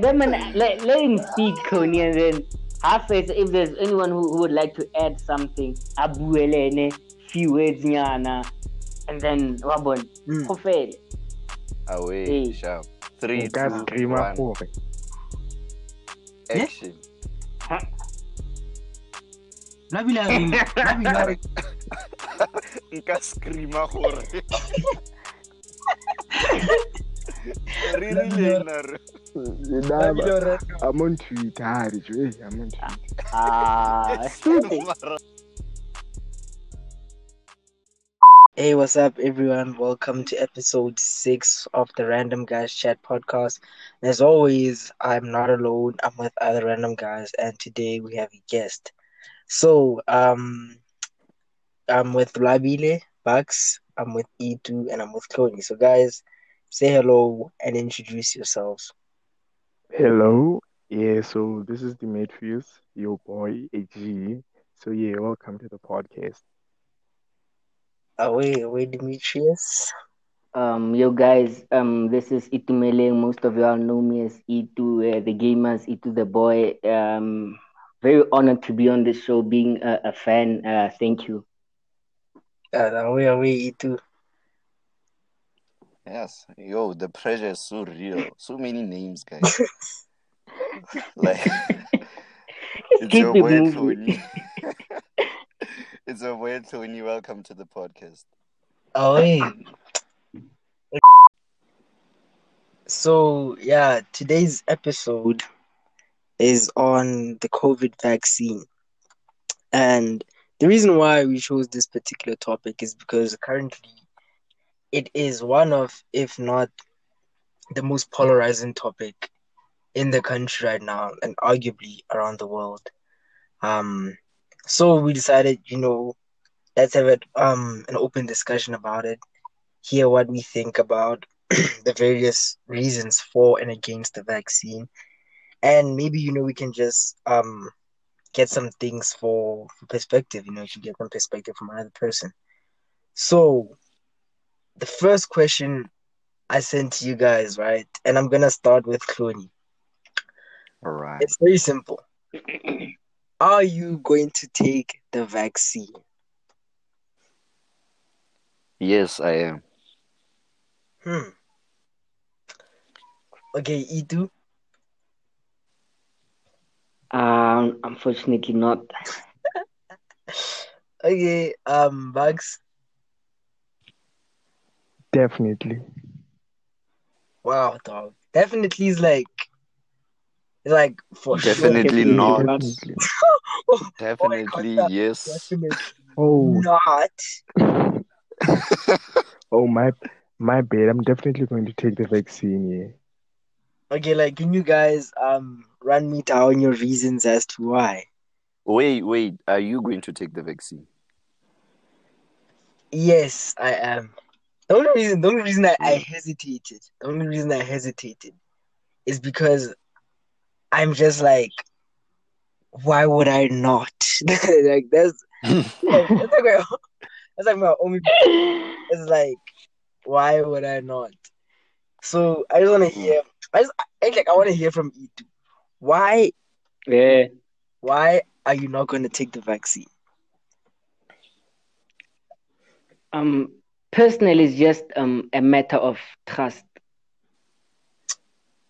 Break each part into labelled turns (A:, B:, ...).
A: let them and let, let him speak, Coney, and then halfway. So if there's anyone who, who would like to add something, abuelene, few words nyana, and then wabon,
B: Mm.
A: kofele.
C: Away,
A: Hey.
C: sharp. Three,
D: nka
C: two,
D: streama
C: one.
D: gore
C: Action.
B: Labile a reng? Labile a reng?
C: Nka screama gore. Re rile na re.
B: Labile a reng?
D: i'm on twitter ha re tjho, i'm on twitter
A: stupid.
C: Mara-
B: Hey, what's up, everyone? Welcome to episode six of the Random Guys Chat podcast. As always, I'm not alone. I'm with other random guys, and today we have a guest. So, um, I'm with Labile, Bucks, I'm with Itu, and I'm with Cloney. So, guys, say hello and introduce yourselves.
D: hello yeah so this is demetrius your boy ag so yeah welcome to the podcast
B: Away, away, Demetrius.
A: Um, yo guys, um, this is Itumele. Most of y'all know me as Itu, uh, the gamers, Itu the boy. Um, very honored to be on this show, being a, a fan. Uh, thank you.
B: Uh, away, away, Itu.
C: Yes, yo, the pressure is so real. So many names, guys. like, it's
A: keep
C: your
A: it
C: boy
A: moving.
C: Tony. it's your boy Tony. Welcome to the podcast.
B: Oh, Away. So, yeah, today's episode is on the COVID vaccine. And the reason why we chose this particular topic is because currently it is one of, if not the most polarizing topic in the country right now and arguably around the world. Um, so we decided, you know, let's have it, um, an open discussion about it hear what we think about the various reasons for and against the vaccine and maybe you know we can just um get some things for, for perspective you know you can get some perspective from another person so the first question i sent to you guys right? And i'm gonna start with cloney.
C: All right.
B: it's very simple. Are you going to take the vaccine?
C: Yes, I am.
B: hmm. Okay Itu
A: Um, unfortunately not.
B: okay um bugs
D: definitely
B: Wow, dog. Definitely is like, it's like for
C: Definitely
B: sure.
C: not.
D: definitely
C: Definitely
B: God,
C: yes.
B: Definitely
D: oh
B: not.
D: oh my my bad i'm definitely going to take the vaccine yeah
B: Okay, like, can you guys um run me down your reasons as to why?
C: Wait, wait. Are you going to take the vaccine?
B: Yes, I am. The only reason, the only reason I, I hesitated, the only reason I hesitated, is because I'm just like, why would I not? like that's that's like my, that's like my only. It's like, why would I not? So I just want to hear. I just I, like I want to hear from Itu. Why
A: Yeah.
B: why are you not going to take the vaccine?
A: Um, personally, it's just um a matter of trust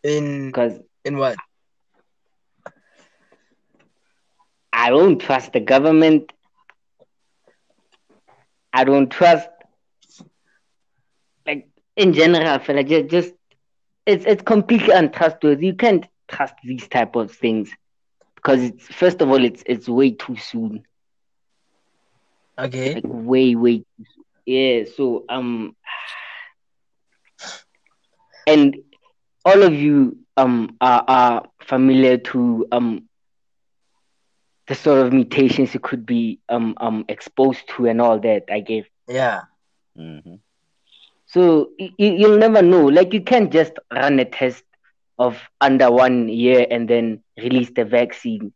B: In
A: because
B: in what?
A: I don't trust the government. I don't trust, like in general, I feel like just, just it's it's completely untrustworthy. You can't trust these type of things because it's first of all, it's it's way too soon,
B: Okay.
A: like way way. Too soon. Yeah. So um, and all of you um are are familiar to um the sort of mutations you could be um um exposed to and all that. I gave.
B: Yeah.
C: hmm
A: So you, you'll never know. Like you can't just run a test of under one year and then release the vaccine.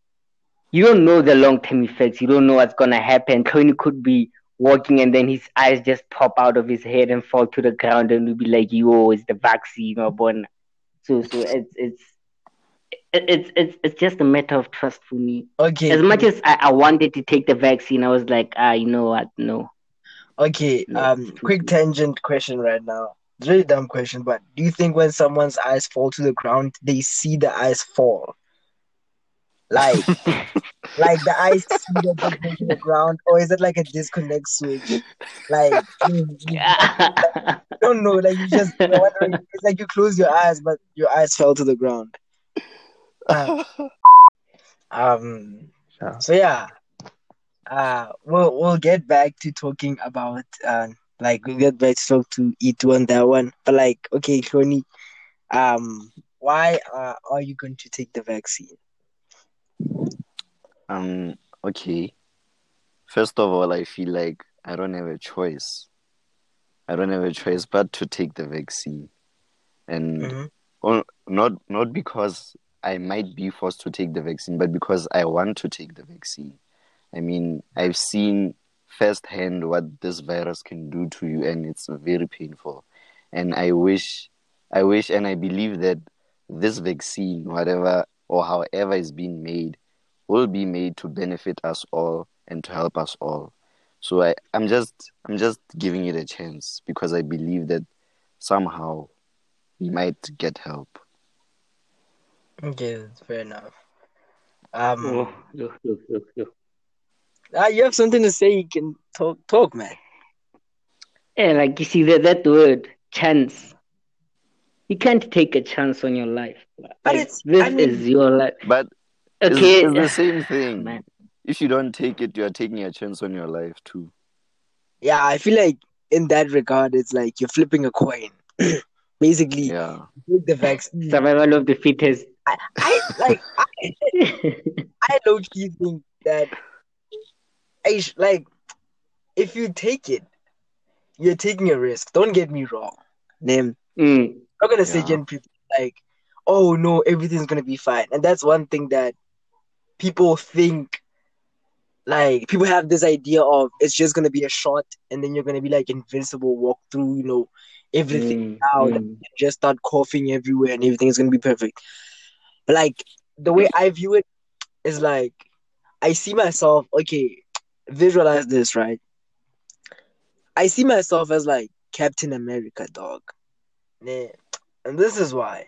A: You don't know the long term effects. You don't know what's gonna happen. Tony could be walking and then his eyes just pop out of his head and fall to the ground and we'll be like, "Yo, it's the vaccine or born." So so it's it's it's it's it's just a matter of trust for me.
B: Okay.
A: As much as I, I wanted to take the vaccine, I was like, ah, you know what? No.
B: Okay,
A: No,
B: um, quick tangent question right now. It's a really dumb question, but do you think when someone's eyes fall to the ground, they see the eyes fall? Like, like the eyes see that they fall to the ground, or is it like a disconnect switch? Like, you, you don't know, like you just you're wondering. It's like you close your eyes, but your eyes fell to the ground. Uh, um. So yeah, uh, we'll we'll get back to talking about uh, like we'll get back to talk to Itu on that one. But like, okay, Cloney, um, why uh, are you going to take the vaccine?
C: Um, okay. First of all, I feel like I don't have a choice. I don't have a choice but to take the vaccine. And
B: Mhm.
C: well, not not because I might be forced to take the vaccine, but because I want to take the vaccine. I mean, I've seen firsthand what this virus can do to you, and it's very painful. And I wish, I wish, and I believe that this vaccine, whatever or however is being made, will be made to benefit us all and to help us all. So I, I'm just, I'm just giving it a chance because I believe that somehow we might get help.
B: Okay, fair enough. Um,
A: Oh, look, look, look, look.
B: ah, you have something to say? You can talk, talk, man.
A: Yeah, like you see that that word chance. You can't take a chance on your life. Like,
B: it's-
A: this
B: I mean-
A: is your life.
C: But it's,
A: Okay,
C: it's the same thing.
A: man.
C: If you don't take it, you are taking a chance on your life too.
B: Yeah, I feel like in that regard, it's like you're flipping a coin. Basically,
C: Yeah.
B: take the vaccine.
A: Survival of the fittest.
B: I, I like I, I low key think that I sh- like if you take it, you're taking a risk. Don't get me wrong. Name
A: Mm,
B: I'm not gonna say
C: Yeah.
B: gen people like, oh no, everything's gonna be fine. And that's one thing that people think like people have this idea of it's just gonna be a shot and then you're gonna be like invincible, walk through, you know, everything
A: mm,
B: out
A: mm.
B: and just start coughing everywhere and everything is gonna be perfect. But like the way I view it is like I see myself, okay, visualize this, right? I see myself as like Captain America, dog. And this is why.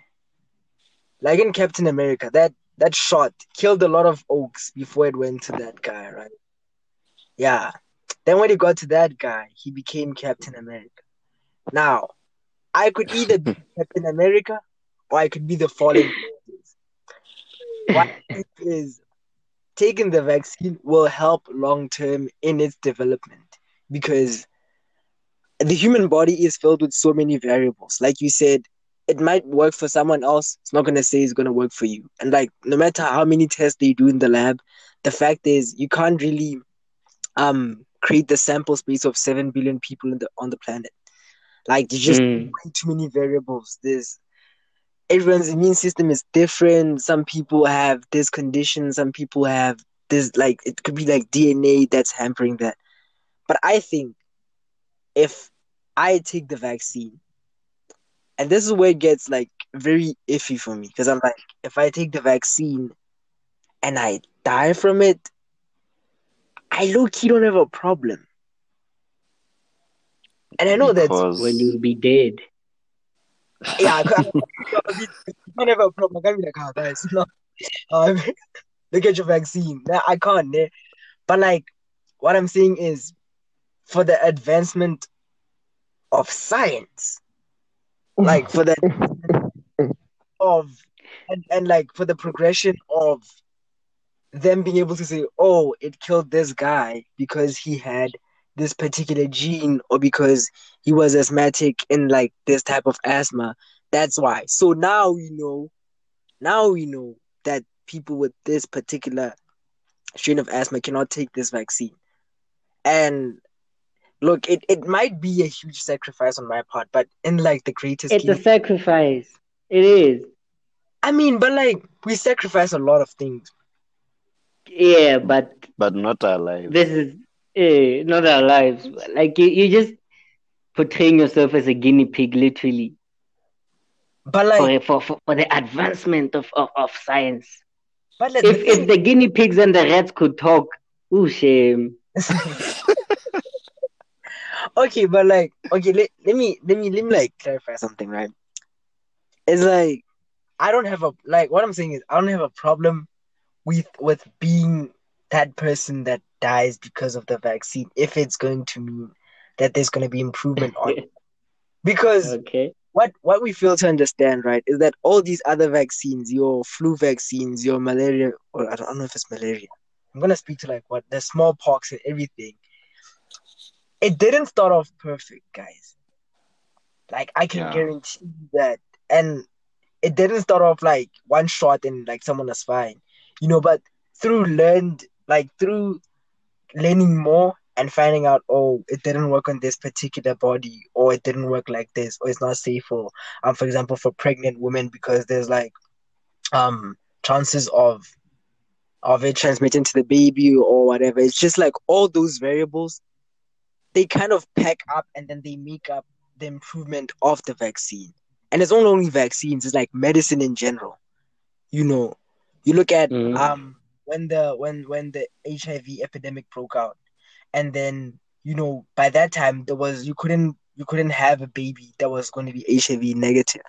B: Like in Captain America, that that shot killed a lot of oaks before it went to that guy, right? Yeah. Then when it got to that guy, he became Captain America. Now, I could either be Captain America or I could be the fallen. What is taking the vaccine will help long term in its development because the human body is filled with so many variables. Like you said, it might work for someone else. It's not gonna say it's gonna work for you. And like no matter how many tests they do in the lab, the fact is you can't really um create the sample space of seven billion people in the on the planet. Like there's just
A: Mm.
B: way too many variables. There's everyone's immune system is different. Some people have this condition, some people have this like it could be like DNA that's hampering that. But I think if I take the vaccine, and this is where it gets like very iffy for me because I'm like, if I take the vaccine and I die from it, I low key don't have a problem. And I know that's
C: because
A: When you'll be dead.
B: yeah, I can't, I can't have a problem. I can't be like, oh, guys, no, um, they get your vaccine. Nah, I can't. eh. But like, what I'm saying is, for the advancement of science, like for the of and, and like for the progression of them being able to say, oh, it killed this guy because he had this particular gene or because he was asthmatic in like this type of asthma. That's why. So now we know, now we know that people with this particular strain of asthma cannot take this vaccine. And look, it, it might be a huge sacrifice on my part, but in like the greatest
A: It's a sacrifice. It is.
B: I mean, but like we sacrifice a lot of things.
A: Yeah, but
C: but not our lives.
A: this is eh, not our lives. Like you, you just portraying yourself as a guinea pig, literally.
B: But like,
A: for, for, for the advancement of, of, of science.
B: but like,
A: If
B: the
A: if the guinea pigs and the rats could talk, ooh shame.
B: okay, but like, okay, let, let me let me let me like clarify something, right? It's like I don't have a like what I'm saying is I don't have a problem with with being that person that dies because of the vaccine if it's going to mean that there's going to be improvement on it. Because
A: Okay.
B: what what we fail to understand, right, is that all these other vaccines, your flu vaccines, your malaria, or I don't, I don't know if it's malaria. I'm gonna speak to like what the smallpox and everything. It didn't start off perfect, guys. Like I can
C: Yeah.
B: guarantee that, and it didn't start off like one shot and like someone is fine, you know. But through learned, like through learning more and finding out, oh, it didn't work on this particular body, or it didn't work like this, or it's not safe for, um, for example, for pregnant women because there's like, um, chances of, of it transmitting to the baby or whatever. It's just like all those variables, they kind of pack up and then they make up the improvement of the vaccine. And it's not only vaccines; it's like medicine in general. You know, you look at
A: Mhm.
B: um when the when when the HIV epidemic broke out, and then you know by that time there was you couldn't you couldn't have a baby that was going to be HIV negative,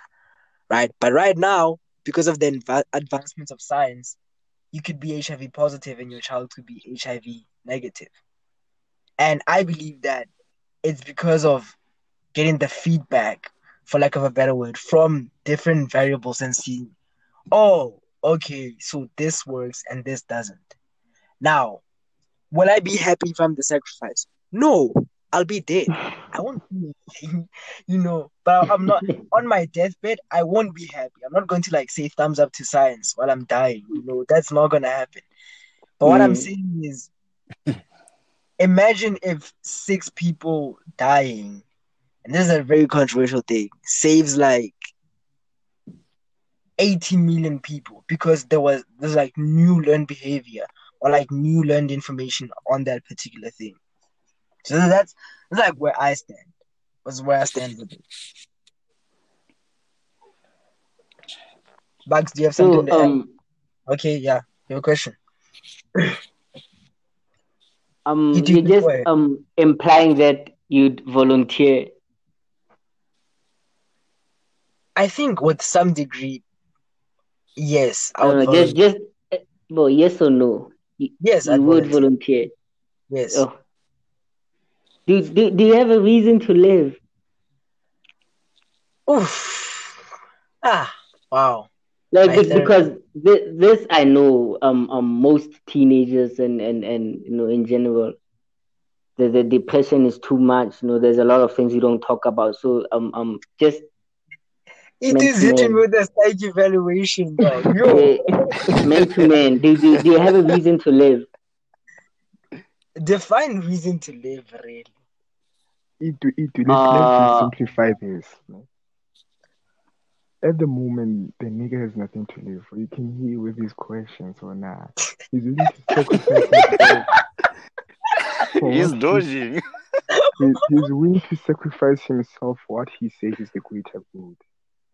B: right? But right now, because of the adva- advancements of science, you could be HIV positive and your child could be HIV negative. And I believe that it's because of getting the feedback, for lack of a better word, from different variables and seeing, oh, okay, so this works and this doesn't. Now, will I be happy if I'm the sacrifice? No, I'll be dead. I won't do anything, you know. But I'm not on my deathbed. I won't be happy. I'm not going to like say thumbs up to science while I'm dying. You know, that's not gonna happen. But what I'm
A: Mm.
B: saying is, imagine if six people dying, and this is a very controversial thing, saves like 80 million people because there was there's like new learned behavior or like new learned information on that particular thing. So that's that's like where I stand. That's where I stand with it. Bugs, do you have something add?
A: um
B: Okay, yeah. Your question.
A: um
B: You
A: you're just um implying that you'd volunteer.
B: I think with some degree, yes, I
A: I
B: would
A: just just well, yes or no. You,
B: Yes,
A: you
B: I'd
A: would
B: volunteer.
A: volunteer.
B: Yes.
A: Oh. Do, do do you have a reason to live?
B: Oof. Ah, wow.
A: Like
B: My
A: because this, this I know um um most teenagers and and and you know in general the, the depression is too much you know there's a lot of things you don't talk about so um um just
B: It
A: Man
B: is hitting with a psych evaluation, dog. Yo.
A: man to man do, do do you have a reason to live
B: Define reason to live, really.
D: Itu, Itu, let's, let's
A: Uh,
D: simplify this. No? At the moment, the nigga has nothing to live for. You can hear with his questions or not. He's willing to sacrifice himself.
C: He's dodging.
D: he, he's willing to sacrifice himself for what he says is the greater good.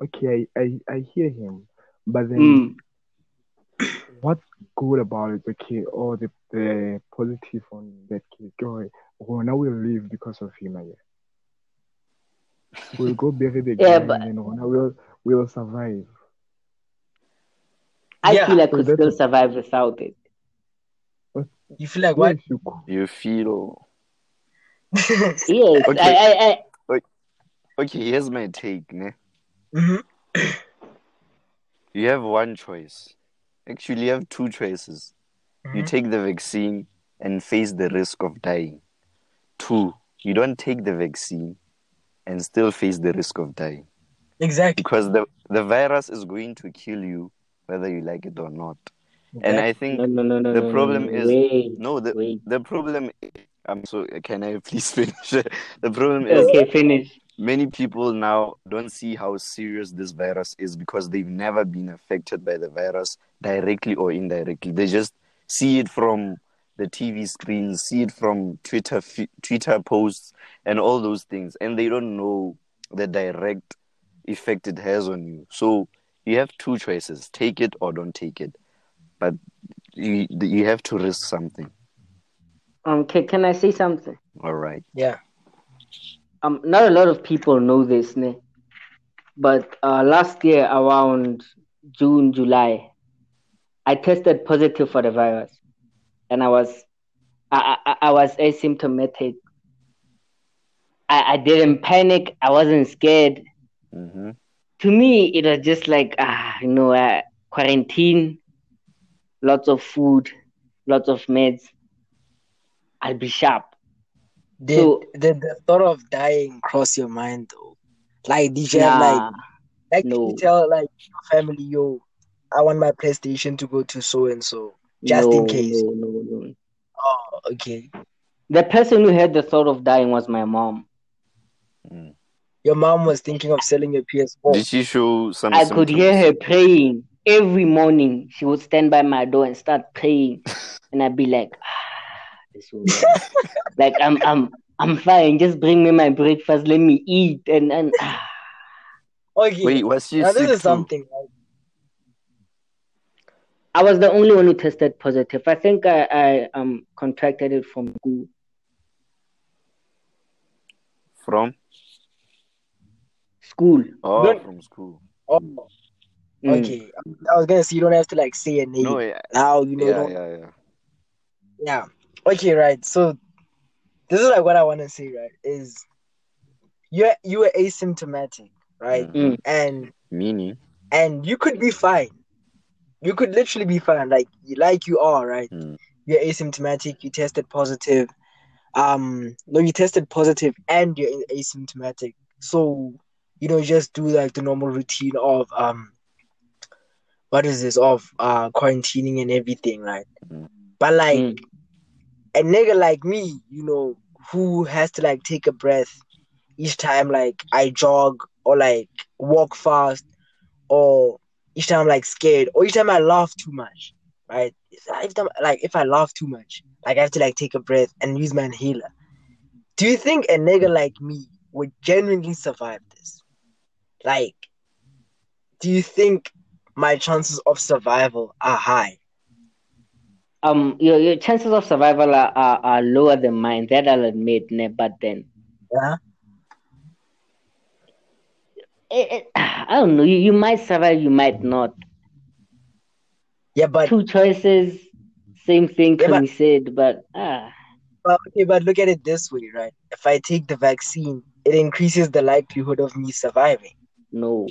D: Okay, I, I, I hear him, but then
A: mm,
D: what's good about it? Okay, or the, the positive on that case. Go, oh, now we'll live because of him. Yeah. We'll go bury the
A: Yeah,
D: guy
A: but-
D: and then oh, now we'll, we'll survive.
A: I
B: Yeah.
A: feel I
D: So
A: could still survive without it
B: You feel like what?
D: You.
C: You feel
A: yes
C: Okay.
A: I, I I
C: okay. Here's my take. Ne?
B: Mhm.
C: You have one choice. Actually, you have two choices. You
B: Mhm.
C: take the vaccine and face the risk of dying. Two, you don't take the vaccine and still face the risk of dying
B: Exactly.
C: because the the virus is going to kill you whether you like it or not. And I think
A: no no no no
C: the
A: no, no,
C: problem
A: no,
C: is-
A: wait
C: no the
A: wait
C: the problem. I'm so. Can I please finish? the problem is
A: okay finish
C: many people now don't see how serious this virus is because they've never been affected by the virus directly or indirectly. They just see it from the TV screens, see it from Twitter Twitter posts and all those things, and they don't know the direct effect it has on you. So you have two choices: take it or don't take it. But you you have to risk something.
A: Um, can, can I say something?
C: All right.
B: Yeah.
A: Um, not a lot of people know this, ne? but uh, last year around June, July, I tested positive for the virus, and I was, I, I, I was asymptomatic. I, I didn't panic. I wasn't scared.
C: Mm-hmm.
A: To me, it was just like, ah, you know, uh, quarantine, lots of food, lots of meds. I'll be sharp.
B: Did,
A: So-
B: did the thought of dying cross your mind though? Like did you have like
A: Nah,
B: like
A: no.
B: you tell like your family, yo, I want my PlayStation to go to so and so. Just in case.
A: No, no, no.
B: Oh, okay.
A: The person who had the thought of dying was my mom.
C: Mm.
B: Your mom was thinking of selling your PS4.
C: Did she show some?
A: I could hear her praying every morning. She would stand by my door and start praying, and I'd be like, ah, this woman. like I'm, I'm, I'm fine. Just bring me my breakfast. Let me eat. And and ah.
B: Okay.
C: Wait, was she
B: now this is
C: too?
B: something. Right?
A: I was the only one who tested positive. I think I, I um contracted it from school.
C: From?
A: School.
C: Oh,
B: Don't-
C: from school.
B: Oh,
A: Mm.
B: okay. I was gonna say you don't have to like say a name.
C: No, yeah,
B: now you know.
C: yeah,
B: don't-
C: yeah, yeah.
B: yeah. Okay, right. So this is like what I want to say. Right, is you you were asymptomatic, right?
C: Mhm.
B: And
C: Meaning,
B: and you could be fine. You could literally be fine, like like you are, right?
C: Mm.
B: You're asymptomatic. You tested positive. Um, no, you tested positive and you're asymptomatic. So you know, just do like the normal routine of um, what is this of uh quarantining and everything, right?
C: Mm.
B: But like
A: Mm.
B: a nigga like me, you know, who has to like take a breath each time like I jog or like walk fast or each time I'm like scared or each time I laugh too much, right? If I'm, like if I laugh too much, like I have to like take a breath and use my inhaler. Do you think a nigga like me would genuinely survive this? Like, do you think my chances of survival are high?
A: Um, your your chances of survival are, are, are lower than mine. That I'll admit. Ne? But then,
B: Yeah.
A: it, it, I don't know. You, you might survive. You might not.
B: Yeah, but
A: Two choices. Same thing
B: Yeah,
A: can
B: but-
A: be said. But ah,
B: Well, okay, but look at it this way, right? If I take the vaccine, it increases the likelihood of me surviving.
A: No.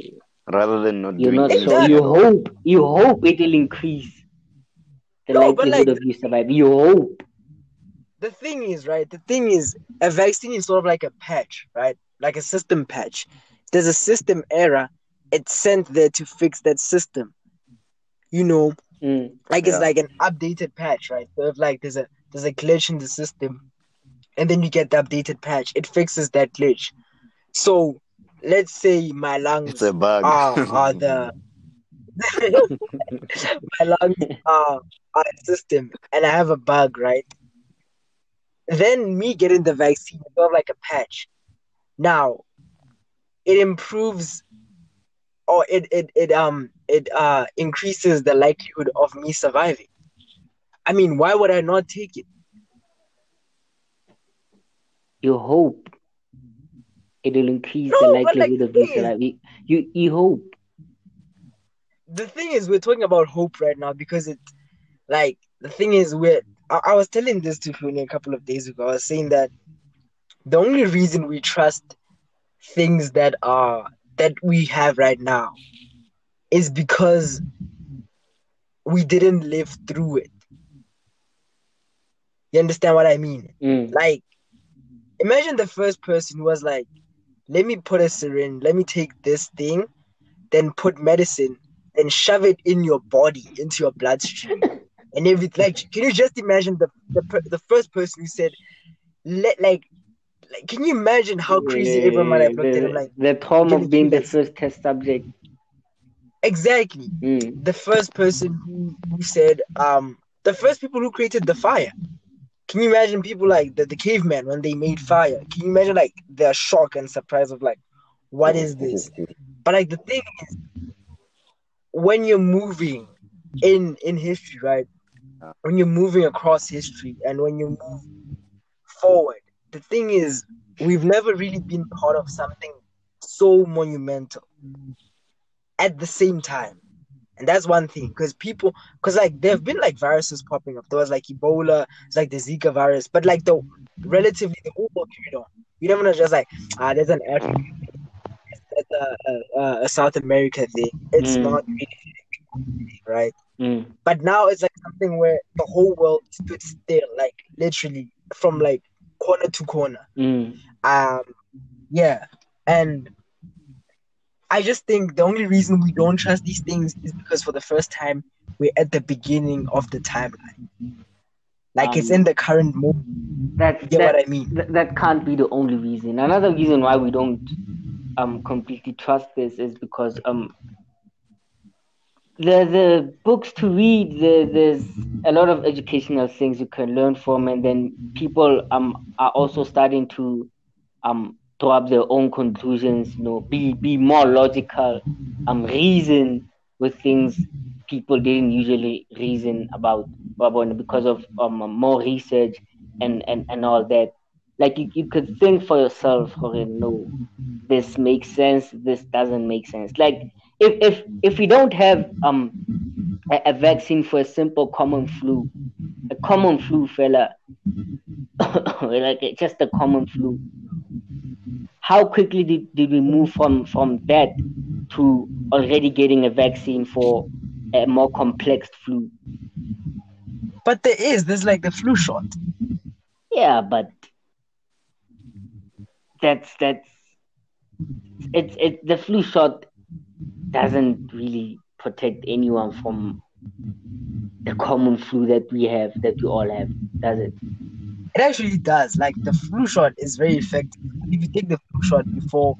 C: rather than not
A: You're
C: doing
A: not
B: Exactly.
A: sure. You hope. You hope it will increase the
B: No,
A: likelihood
B: like-
A: of you surviving. You hope.
B: The thing is, right? The thing is, a vaccine is sort of like a patch, right? Like a system patch. There's a system error. It's sent there to fix that system. You know,
A: Mm.
B: like it's like an updated patch, right? So if like there's a there's a glitch in the system, and then you get the updated patch, it fixes that glitch. So let's say my lungs
C: It's a bug.
B: are, are the my lungs are, are a system and I have a bug, right? Then me getting the vaccine is sort of like a patch. Now, it improves or it, it, it um it uh increases the likelihood of me surviving. I mean, why would I not take it?
A: You hope it will increase
B: No,
A: the
B: but, like,
A: likelihood of
B: the
A: you surviving. You you hope.
B: The thing is, we're talking about hope right now because it, like, the thing is, we're. I, I was telling this to Funi a couple of days ago. I was saying that the only reason we trust things that are that we have right now is because we didn't live through it. You understand what I mean?
A: Mm.
B: Like, imagine the first person who was like, let me put a syringe, let me take this thing, then put medicine, and shove it in your body, into your bloodstream. and everything. Like, can you just imagine the, the, the first person who said, let, like, like, can you imagine how crazy everyone might have looked at him? Like,
A: the trauma of being the first test subject.
B: exactly.
A: Mm.
B: The first person who, who said, um, the first people who created the fire. Can you imagine people like the, the caveman when they made fire? Can you imagine like their shock and surprise of like, what is this? But like the thing is, when you're moving in in history, right? When you're moving across history and when you move forward, the thing is, we've never really been part of something so monumental at the same time. And that's one thing, because people, because like there have been like viruses popping up. There was like Ebola, it's like the Zika virus, but like the relatively the whole world carried on. You never know, just like ah, there's an African, there's a, a, a South America thing. It's
A: Mm.
B: not really right.
A: Mm.
B: But now it's like something where the whole world stood still, like literally from like corner to corner.
A: Mm.
B: Um, yeah, and I just think the only reason we don't trust these things is because for the first time we're at the beginning of the timeline. Like it's
A: Um,
B: in the current moment.
A: That
B: You get
A: that,
B: what I mean?
A: that that can't be the only reason. Another reason why we don't um completely trust this is because um the the books to read the, there's a lot of educational things you can learn from and then people um are also starting to um draw up their own conclusions you know be be more logical um reason with things people didn't usually reason about because of um more research and and and all that. Like you, you could think for yourself okay no this makes sense this doesn't make sense. Like if if if we don't have um a, a vaccine for a simple common flu a common flu fella like just a common flu how quickly did, did we move from from that to already getting a vaccine for a more complex flu
B: But there is, there's like the flu shot.
A: Yeah, but that's that's it's it the flu shot doesn't really protect anyone from the common flu that we have that we all have, does it?
B: It actually does. Like the flu shot is very effective. If you take the flu shot before,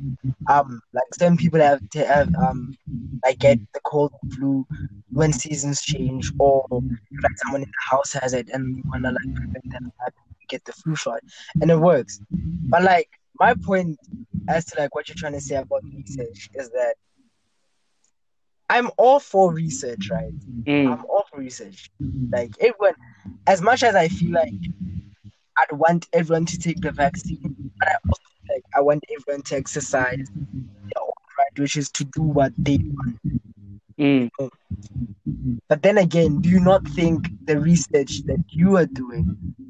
B: um, like some people have to have um, like get the cold flu when seasons change, or like someone in the house has it and you wanna like prevent them from to get the flu shot, and it works. But like my point as to like what you're trying to say about research is that I'm all for research, right?
A: Mm,
B: I'm all for research. Like everyone, as much as I feel like I'd want everyone to take the vaccine, but I also like I want everyone to exercise their own right, which is to do what they want.
A: mm,
B: But then again, do you not think the research that you are doing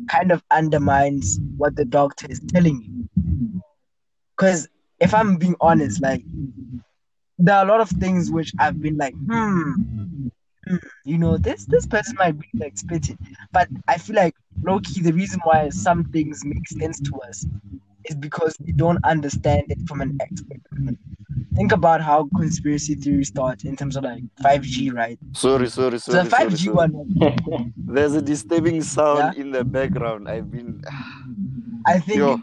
B: kind of undermines what the doctor is telling you? Because if I'm being honest, like there are a lot of things which I've been like, hmm, hmm, you know, this this person might be like spitting, but I feel like low key the reason why some things make sense to us is because we don't understand it from an expert. Think about how conspiracy theories start in terms of like 5G, right?
C: Sorry, sorry,
B: So the
C: sorry. sorry,
B: 5G
C: sorry.
B: one,
C: There's a disturbing sound
B: Yeah?
C: in the background. I've been,
B: I think,
C: yo,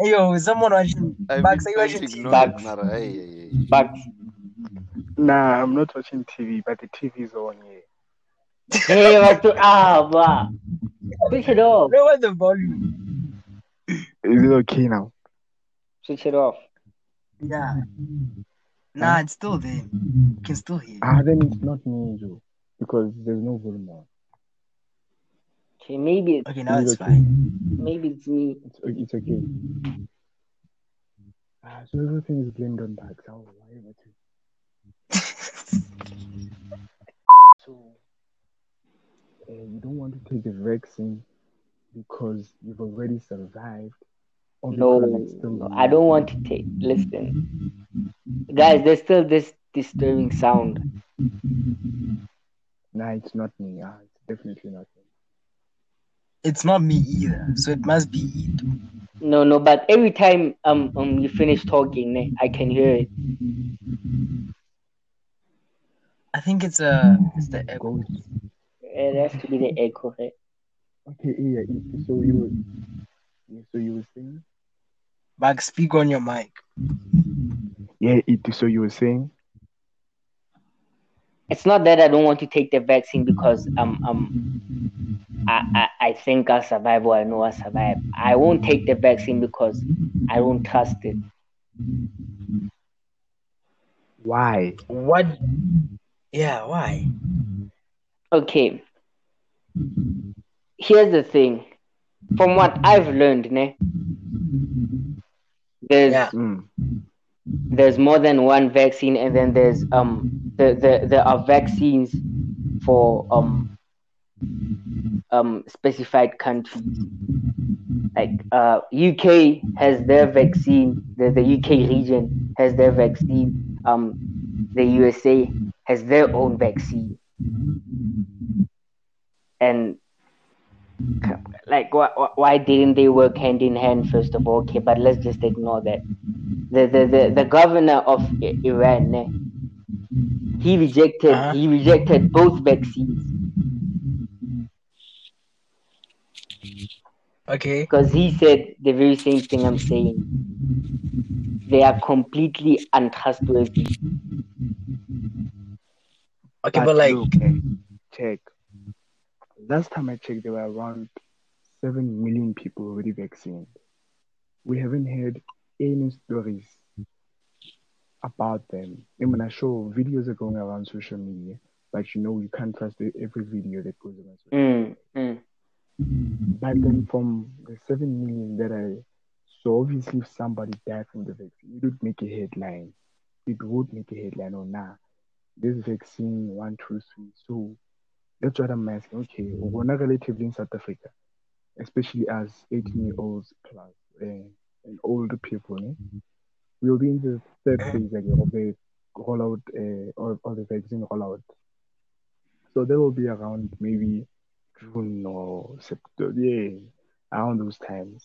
B: hey, yo, someone watching?
C: I've
B: Max,
C: been
B: are you watching TV?
C: ignore
A: Bugs.
C: it, Mara. Hey, hey, hey.
A: but
D: Nah, I'm not watching TV, but the TV is on here.
A: hey, what to ah, blah. Switch it off.
B: Lower the volume.
D: Is it okay now?
A: Switch it off.
B: Yeah. Nah, it's still there. You can still hear.
D: Ah, then it's not me, Joe, because there's no volume on.
A: Okay, maybe it's
B: Okay, now it's
D: okay?
B: fine.
A: maybe it's me.
D: It's, it's okay. Ah, so everything is blamed on bags. Oh, why am I too- So, uh, you don't want to take the vaccine because you've already survived,
A: No,
D: because it's still
A: no, I don't want to take. Listen, guys, there's still this disturbing sound.
D: Nah, it's not me. Ah, it's definitely not me.
B: It's not me either, so it must be it.
A: No, no, but every time um um you finish talking, ne, I can hear it.
B: I think it's a it's the echo.
A: It has to be the echo. Right?
D: Okay, yeah. So you were, yeah, so you were saying,
B: Bag, speak on your mic.
D: yeah. It, so you were saying,
A: It's not that I don't want to take the vaccine because um um I, I I think I'll survive or I know I'll survive. I won't take the vaccine because I don't trust it.
D: Why?
B: What? Yeah, why?
A: Okay. Here's the thing. From what I've learned, ne, there's
B: Yeah.
D: Mm.
A: there's more than one vaccine, and then there's um the, the there are vaccines for um um specified countries. Like uh UK has their vaccine, the, the UK region has their vaccine, um the USA has their own vaccine. And like why, why didn't they work hand in hand first of all okay but let's just ignore that the the the, the governor of iran he rejected
B: Uh-huh.
A: he rejected both vaccines
B: Okay.
A: because he said the very same thing i'm saying they are completely untrustworthy
B: Okay, but, like,
D: look, eh, check. Last time I checked, there were around seven million people already vaccinated. We haven't heard any stories about them. And when I show videos are going around social media, but you know you can't trust every video that goes around.
A: Mm, mm.
D: But then from the seven million that I saw, obviously if somebody died from the vaccine, it would make a headline. It would make a headline or nah. This vaccine one, two, three. So that's what I'm asking. Okay, we're not relatively in South Africa, especially as 18 year olds plus uh, and older people. Eh? We'll be in the third phase again of the rollout uh, of, of the vaccine rollout. So there will be around maybe June or September, yeah, around those times.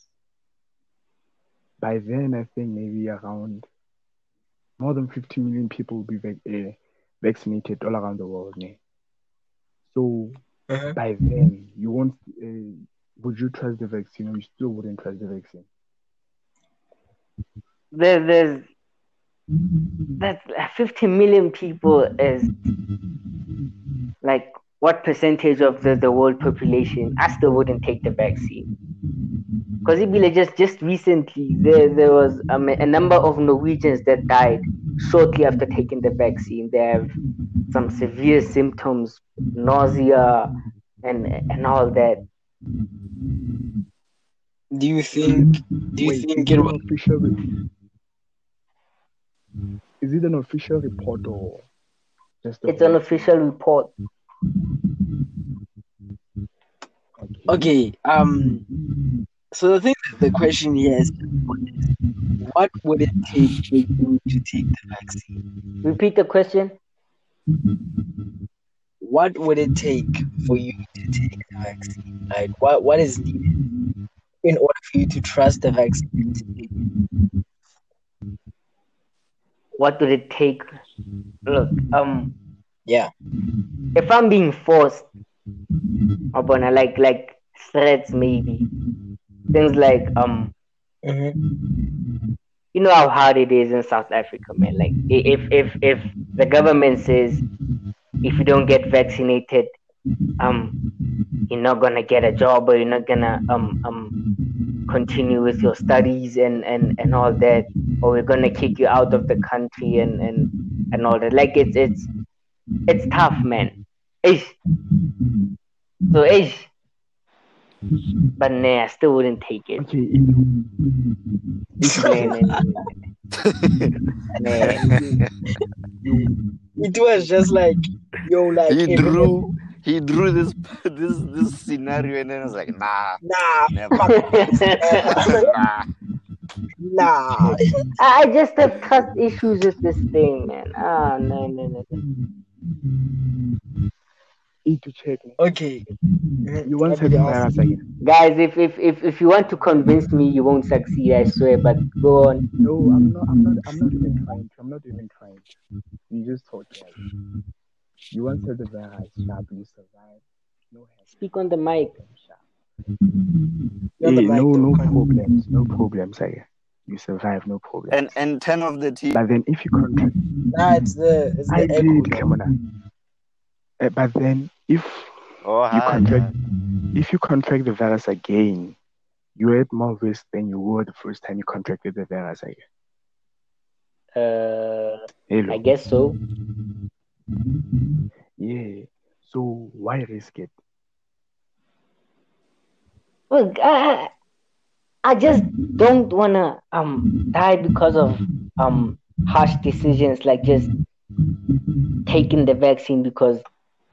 D: By then, I think maybe around more than 50 million people will be vac- uh, vaccinated all around the world. Yeah. So
B: Mhm.
D: by then, you won't. Uh, would you trust the vaccine, or you still wouldn't trust the vaccine?
A: there, there's that 50 million people is like what percentage of the, the world population I still wouldn't take the vaccine because it be like just just recently there there was um, a number of Norwegians that died shortly after taking the vaccine they have some severe symptoms nausea and and all that
B: Do you think? Do you
D: Wait,
B: think
D: is
B: it
D: it
B: will?
D: an official? Re- is it an official report or just? a
A: it's an official report
D: Okay.
B: Okay. Um. So the thing, the question here is, what would it take for you to take the vaccine?
A: repeat the question
B: What would it take for you to take the vaccine? Like, what what is needed in order for you to trust the vaccine?
A: what would it take look um
B: Yeah.
A: if I'm being forced upon a, like like threats maybe things like um
B: Mm-hmm.
A: you know how hard it is in South Africa man like if if if the government says if you don't get vaccinated um you're not gonna get a job or you're not gonna um um continue with your studies and and and all that or we're gonna kick you out of the country and and and all that like it's it's it's tough man Ish. so ish. But nah I still wouldn't take it
D: Okay.
A: Nah, nah, nah, nah.
B: It was just like, yo, like
C: he
B: everyone-
C: drew he drew this this this scenario and then I was like, nah,
B: Nah,
C: never. nah.
B: nah.
A: I I just have trust issues with this thing, man. Ah, no, no, no, no.
D: Need to check.
B: Okay.
D: You want
B: Everybody
D: to
B: else-
D: again?
A: Guys, if, if if if you want to convince me, you won't succeed. I swear. But go on.
D: No, I'm not. I'm not. I'm not even trying. To, I'm not even trying. To. You just thought like you want to the virus, sharp. You survive. No help.
A: Speak on the mic.
D: Sharp.
B: The
D: Hey, no, no
B: though.
D: problems. No problems. Like, you survive. No problems.
C: And and ten of the team
D: but then if you contract,
B: Nah, it's the it's the
D: I
B: echo.
D: did,
B: though.
D: come on. Uh, but then if
C: oh
D: you
C: hi,
D: contract, if you contract the virus again, you're at more risk than you were the first time you contracted the virus again.
A: Uh,
D: Hello.
A: I guess so.
D: Yeah. So why risk it?
A: Look, I, I just don't wanna um die because of um harsh decisions like just taking the vaccine because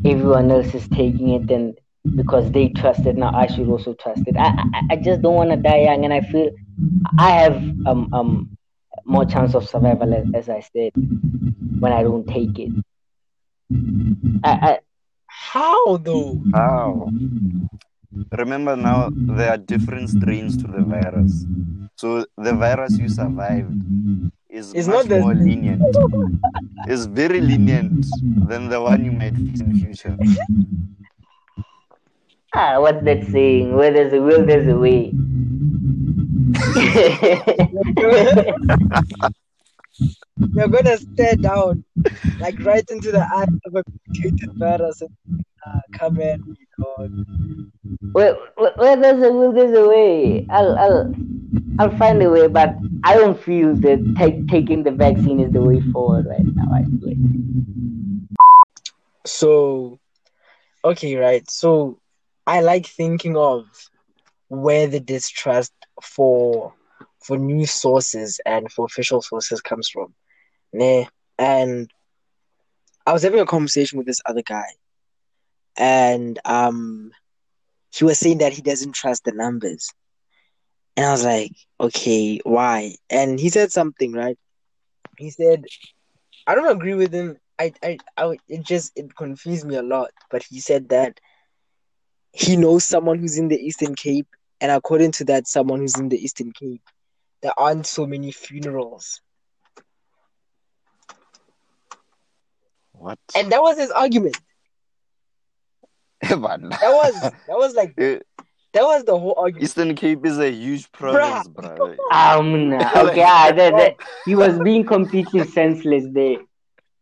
A: everyone else is taking it and because they trust it now I should also trust it. I I, I just don't wanna die young and I feel I have um um more chance of survival as, as I said when I don't take it. I, I
B: How though?
C: How? Remember now, there are different strains to the virus. So the virus you survived is
B: It's
C: much
B: not the-
C: more lenient. It's very lenient than the one you might face in the future.
A: ah what's that saying? Where there's a will there's a way.
B: You're gonna stare down, like right into the eye of a mutated virus and uh, come at me,
A: where, where there's a will, there's a way. I'll, I'll, I'll find a way, but I don't feel that take, taking the vaccine is the way forward right now. I swear.
B: So, okay, right. So, I like thinking of where the distrust for for news sources and for official sources comes from. Nah. And I was having a conversation with this other guy, and um, he was saying that he doesn't trust the numbers, and I was like, okay, why? And he said something, right? He said, I don't agree with him. I, I, I, it just it confused me a lot. But he said that he knows someone who's in the Eastern Cape, and according to that, someone who's in the Eastern Cape, there aren't so many funerals,
C: What?
B: and that was his argument.
C: Evan.
B: That was that was like that was the whole argument.
C: Eastern Cape is a huge province, bro.
A: Um, nah, okay, ah, that, that, he was being completely senseless there.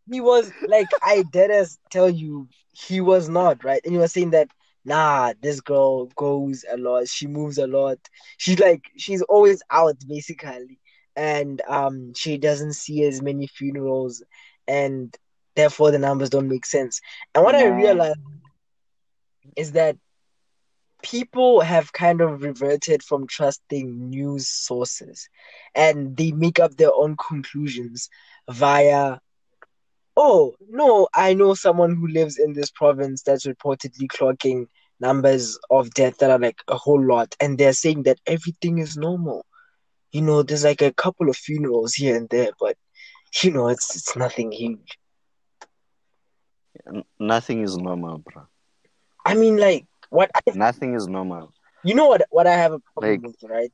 B: He was like, I did as tell you, he was not right, and he was saying that. Nah, this girl goes a lot. She moves a lot. She's like she's always out basically, and um, she doesn't see as many funerals, and therefore the numbers don't make sense. And what I realized is that people have kind of reverted from trusting news sources, and they make up their own conclusions via oh no i know someone who lives in this province that's reportedly clocking numbers of death that are like a whole lot. And they're saying that everything is normal. You know there's like a couple of funerals here and there but you know it's it's nothing huge.
C: Nothing is normal, bro.
B: I mean like what I,
C: Nothing is normal.
B: you know what what i have a problem
C: Like-
B: with right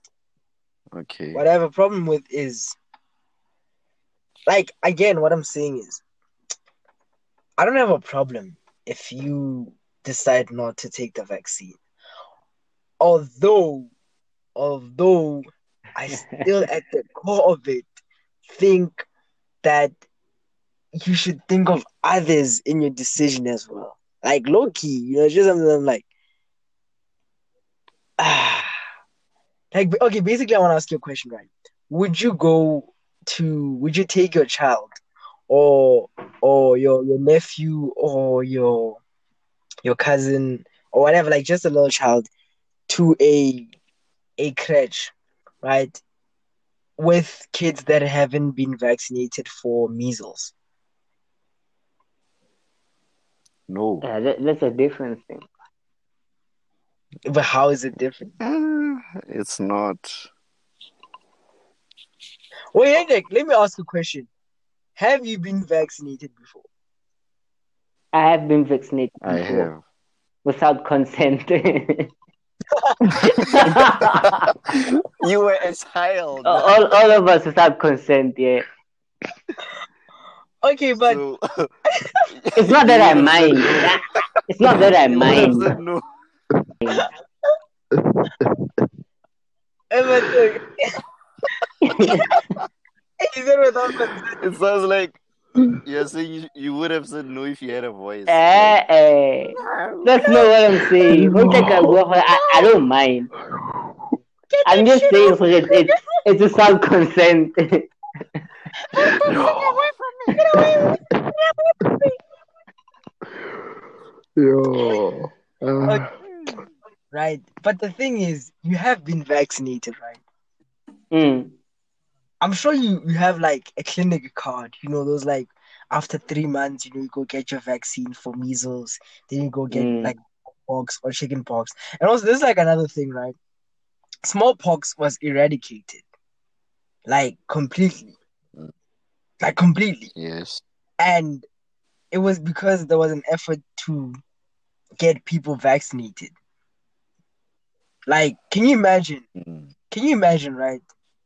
C: Okay.
B: what i have a problem with is like again what i'm saying is i don't have a problem if you decide not to take the vaccine although although i still at the core of it think that you should think of others in your decision as well like low key you know just something I'm like ah like okay basically i want to ask you a question right? Would you go to would you take your child or or your your nephew or your your cousin or whatever like just a little child to a a crèche right with kids that haven't been vaccinated for measles
C: No.
A: Yeah, that, that's a different thing.
B: but how is it different
C: Eh, It's not.
B: wait Hendrik, let me ask you a question have you been vaccinated before
A: I have been vaccinated
C: I have.
A: without consent.
C: you were a child.
A: all, all of us without consent, yeah.
B: okay but
C: So-
A: It's not that I mind. It's not that I mind.
C: no.
B: Emma, he said without consent.
C: It sounds like you're saying you, you would have said no if you had a voice.
A: Eh, eh. That's not what I'm saying. Don't take a go for. I, I don't mind. I'm just saying for it, it's it's without consent.
D: Yo. Uh,
B: Right. But the thing is, you have been vaccinated, right?
A: Mm.
B: I'm sure you, you have like a clinic card, you know, those like after three months, you know, you go get your vaccine for measles, then you go get
A: Mm.
B: like pox or chicken pox. And also there's like another thing, right? Smallpox was eradicated. Like completely. Like completely.
C: Yes.
B: And it was because there was an effort to get people vaccinated. Like, can you imagine
C: Mm.
B: can you imagine, right?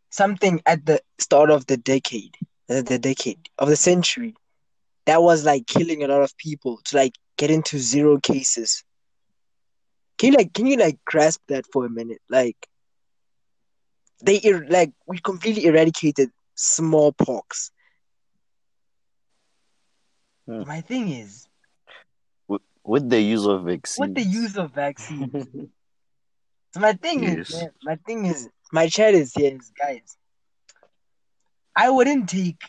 B: Something at the start of the decade, the decade of the century, that was like killing a lot of people to like get into zero cases. Can you like, can you like grasp that for a minute? Like, they er- like we completely eradicated smallpox.
C: Hmm.
B: My thing is,
C: With the use of vaccines.
B: with the use of vaccines. So my thing is,
C: Yes.
B: man, my thing is, my chat is here, is guys. I wouldn't take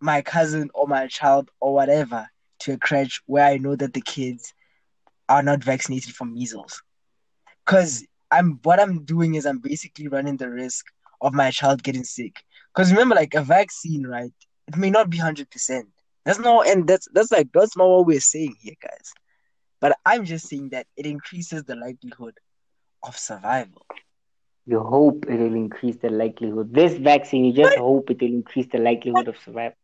B: my cousin or my child or whatever to a crèche where I know that the kids are not vaccinated for measles, because I'm what I'm doing is I'm basically running the risk of my child getting sick. Because remember, like a vaccine, right? It may not be hundred percent. That's not, and that's that's like that's not what we're saying here, guys. But I'm just saying that it increases the likelihood of survival.
A: You hope it will increase the likelihood. This vaccine, you just hope it will increase the likelihood of survival.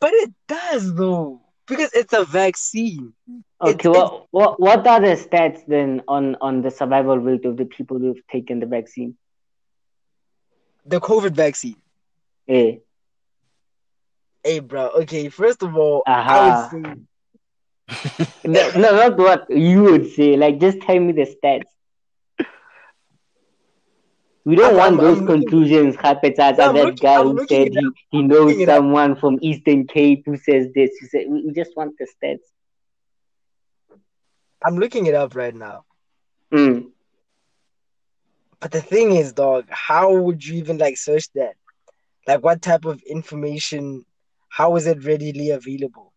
B: But it does though, because it's a vaccine.
A: Okay,
B: It's-
A: what what what are the stats then on on the survival rate of the people who've taken the vaccine?
B: The COVID vaccine.
A: Eh,
B: Hey, bro. Okay, first of all,
A: Aha.
B: I would say
A: no, no, not what you would say. Like, just tell me the stats. We don't
B: I'm-
A: want
B: I'm-
A: those
B: I'm
A: conclusions. As
B: I'm
A: that
B: looking-
A: guy
B: I'm
A: who said he, he knows
B: looking it up.
A: someone from Eastern Cape who says this. You said we, we just want the stats.
B: I'm looking it up right now.
A: Mm.
B: But the thing is, dog, how would you even like search that? Like, what type of information? How is it readily available?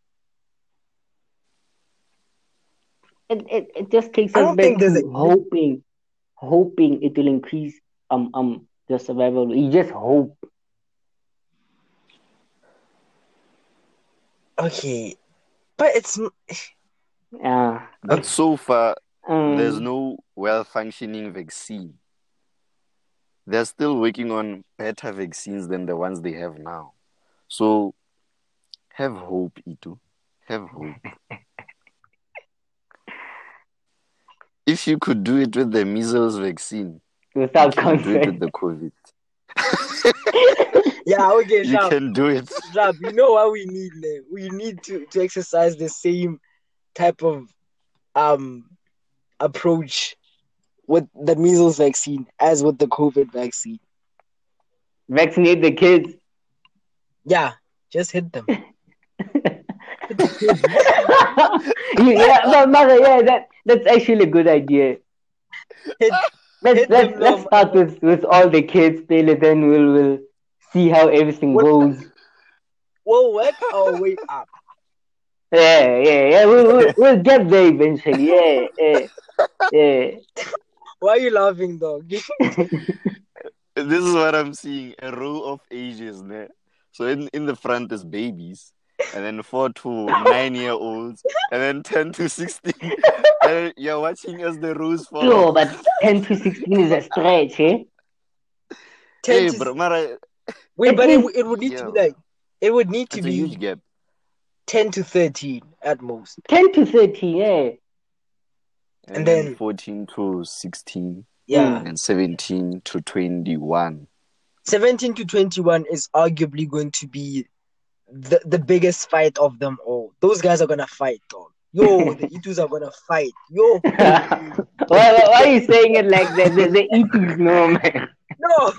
A: It, it it just takes
B: I
A: us
B: don't
A: back
B: think
A: to
B: a-
A: hoping, hoping it will increase um um the survival. You just hope.
B: Okay, but it's
A: Yeah.
C: But so far,
A: Um,
C: there's no well functioning vaccine. They're still working on better vaccines than the ones they have now. So have hope, Itu. Have hope. if you could do it with the measles vaccine, you
A: without
C: can do it with the COVID.
B: yeah. Okay,
C: You
B: Sharp.
C: can do it.
B: Sharp, you know what we need? ne? We need to to exercise the same type of um approach with the measles vaccine as with the COVID vaccine.
A: Vaccinate the kids.
B: Yeah, just hit them.
A: Yeah, no, mother, yeah, that that's actually a good idea.
B: Hit,
A: Let's
B: Hit
A: let's let's
B: no,
A: start with with all the kids, Taylor. Then we'll we'll see how everything
B: What-
A: goes.
B: we'll work our way up.
A: Yeah, yeah, yeah. We'll we'll, we'll get there eventually. Yeah, yeah, yeah.
B: Why are you laughing, dog?
C: This is what I'm seeing a row of ages. Ne? So in, in the front is babies, and then four to nine year olds, and then 10 to 16. and you're watching as the rules fall.
A: No, but ten to sixteen is a stretch, eh?
B: Ten
C: hey,
B: to-
C: bro, Mara,
B: Wait, but it, it would need to be like it would need to
C: it's a huge gap.
B: ten to thirteen at most.
A: Ten to thirteen, yeah.
C: And,
B: And
C: then,
B: then-
C: 14 to 16,
B: Yeah,
C: and 17 to 21.
B: seventeen to twenty-one is arguably going to be the the biggest fight of them all. Those guys are gonna fight, dog. Yo, the Itus are gonna fight. Yo,
A: why, why, are you saying it like that? The, the ETs, no man.
B: no,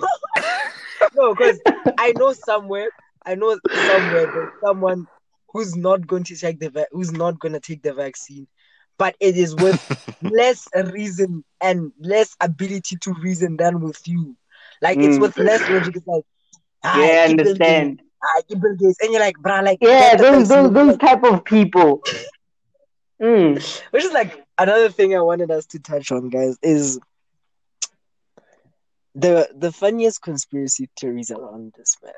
B: no, because I know somewhere, I know somewhere there's someone who's not going to take the va- who's not to take the vaccine, but it is with less reason and less ability to reason than with you. Like it's
A: Mm.
B: with less logic. It's like, ah,
A: Yeah, I
B: understand.
A: Understand.
B: ah, Bill Gates, and you're like, bruh, like,
A: Yeah, those those those type of people. Mm.
B: Which is like another thing I wanted us to touch on, guys, is the the funniest conspiracy theories around this, man.